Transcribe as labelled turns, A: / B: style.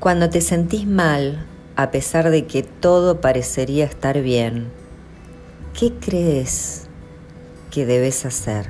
A: Cuando te sentís mal, a pesar de que todo parecería estar bien, ¿qué crees que debes hacer?